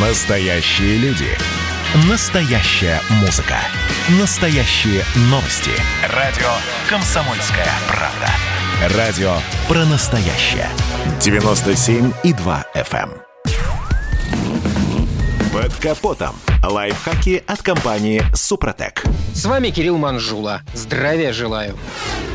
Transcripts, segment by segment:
Настоящие люди. Настоящая музыка. Настоящие новости. Радио «Комсомольская правда». Радио про настоящее. 97,2 FM. эм. Под капотом. Лайфхаки от компании «Супротек». С вами Кирилл Манжула. Здравия желаю.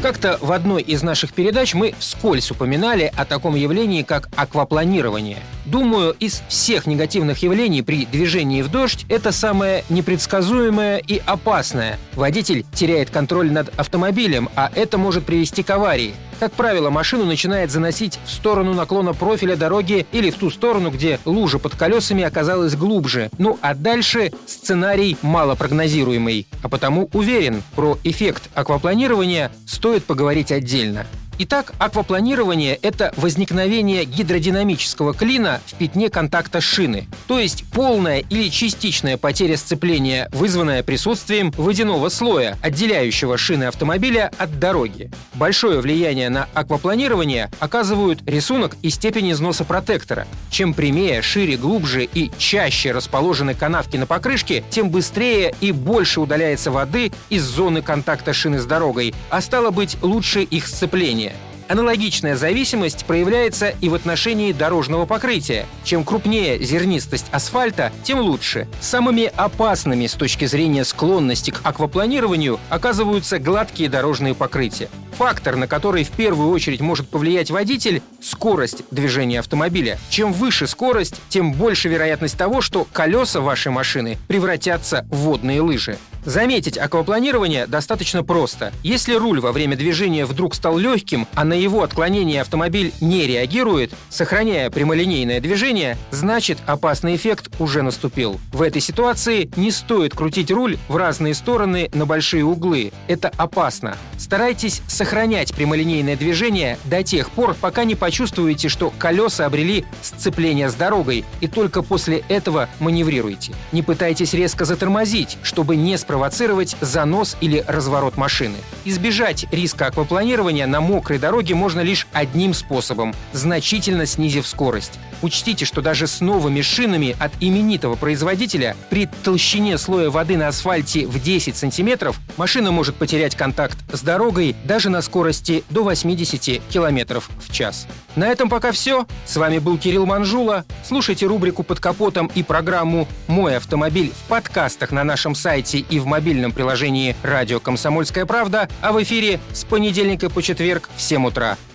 Как-то в одной из наших передач мы вскользь упоминали о таком явлении, как аквапланирование. Думаю, из всех негативных явлений при движении в дождь это самое непредсказуемое и опасное. Водитель теряет контроль над автомобилем, а это может привести к аварии. Как правило, машину начинает заносить в сторону наклона профиля дороги или в ту сторону, где лужа под колесами оказалась глубже. Ну а дальше сценарий малопрогнозируемый. А потому уверен, про эффект аквапланирования стоит поговорить отдельно. Итак, аквапланирование – это возникновение гидродинамического клина в пятне контакта шины, то есть полная или частичная потеря сцепления, вызванная присутствием водяного слоя, отделяющего шины автомобиля от дороги. Большое влияние на аквапланирование оказывают рисунок и степень износа протектора. Чем прямее, шире, глубже и чаще расположены канавки на покрышке, тем быстрее и больше удаляется воды из зоны контакта шины с дорогой, а стало быть, лучше их сцепление. Аналогичная зависимость проявляется и в отношении дорожного покрытия. Чем крупнее зернистость асфальта, тем лучше. Самыми опасными с точки зрения склонности к аквапланированию оказываются гладкие дорожные покрытия. Фактор, на который в первую очередь может повлиять водитель – скорость движения автомобиля. Чем выше скорость, тем больше вероятность того, что колеса вашей машины превратятся в водные лыжи. Заметить аквапланирование достаточно просто. Если руль во время движения вдруг стал легким, а на его отклонение автомобиль не реагирует, сохраняя прямолинейное движение, значит опасный эффект уже наступил. В этой ситуации не стоит крутить руль в разные стороны на большие углы. Это опасно. Старайтесь сохранять прямолинейное движение до тех пор, пока не почувствуете, что колеса обрели сцепление с дорогой, и только после этого маневрируйте. Не пытайтесь резко затормозить, чтобы не спровоцировать занос или разворот машины. Избежать риска аквапланирования на мокрой дороге можно лишь одним способом – значительно снизив скорость. Учтите, что даже с новыми шинами от именитого производителя при толщине слоя воды на асфальте в 10 сантиметров машина может потерять контакт с дорогой даже на скорости до 80 км в час. На этом пока все. С вами был Кирилл Манжула. Слушайте рубрику «Под капотом» и программу «Мой автомобиль» в подкастах на нашем сайте и в мобильном приложении «Радио Комсомольская правда», а в эфире с понедельника по четверг в 7 утра.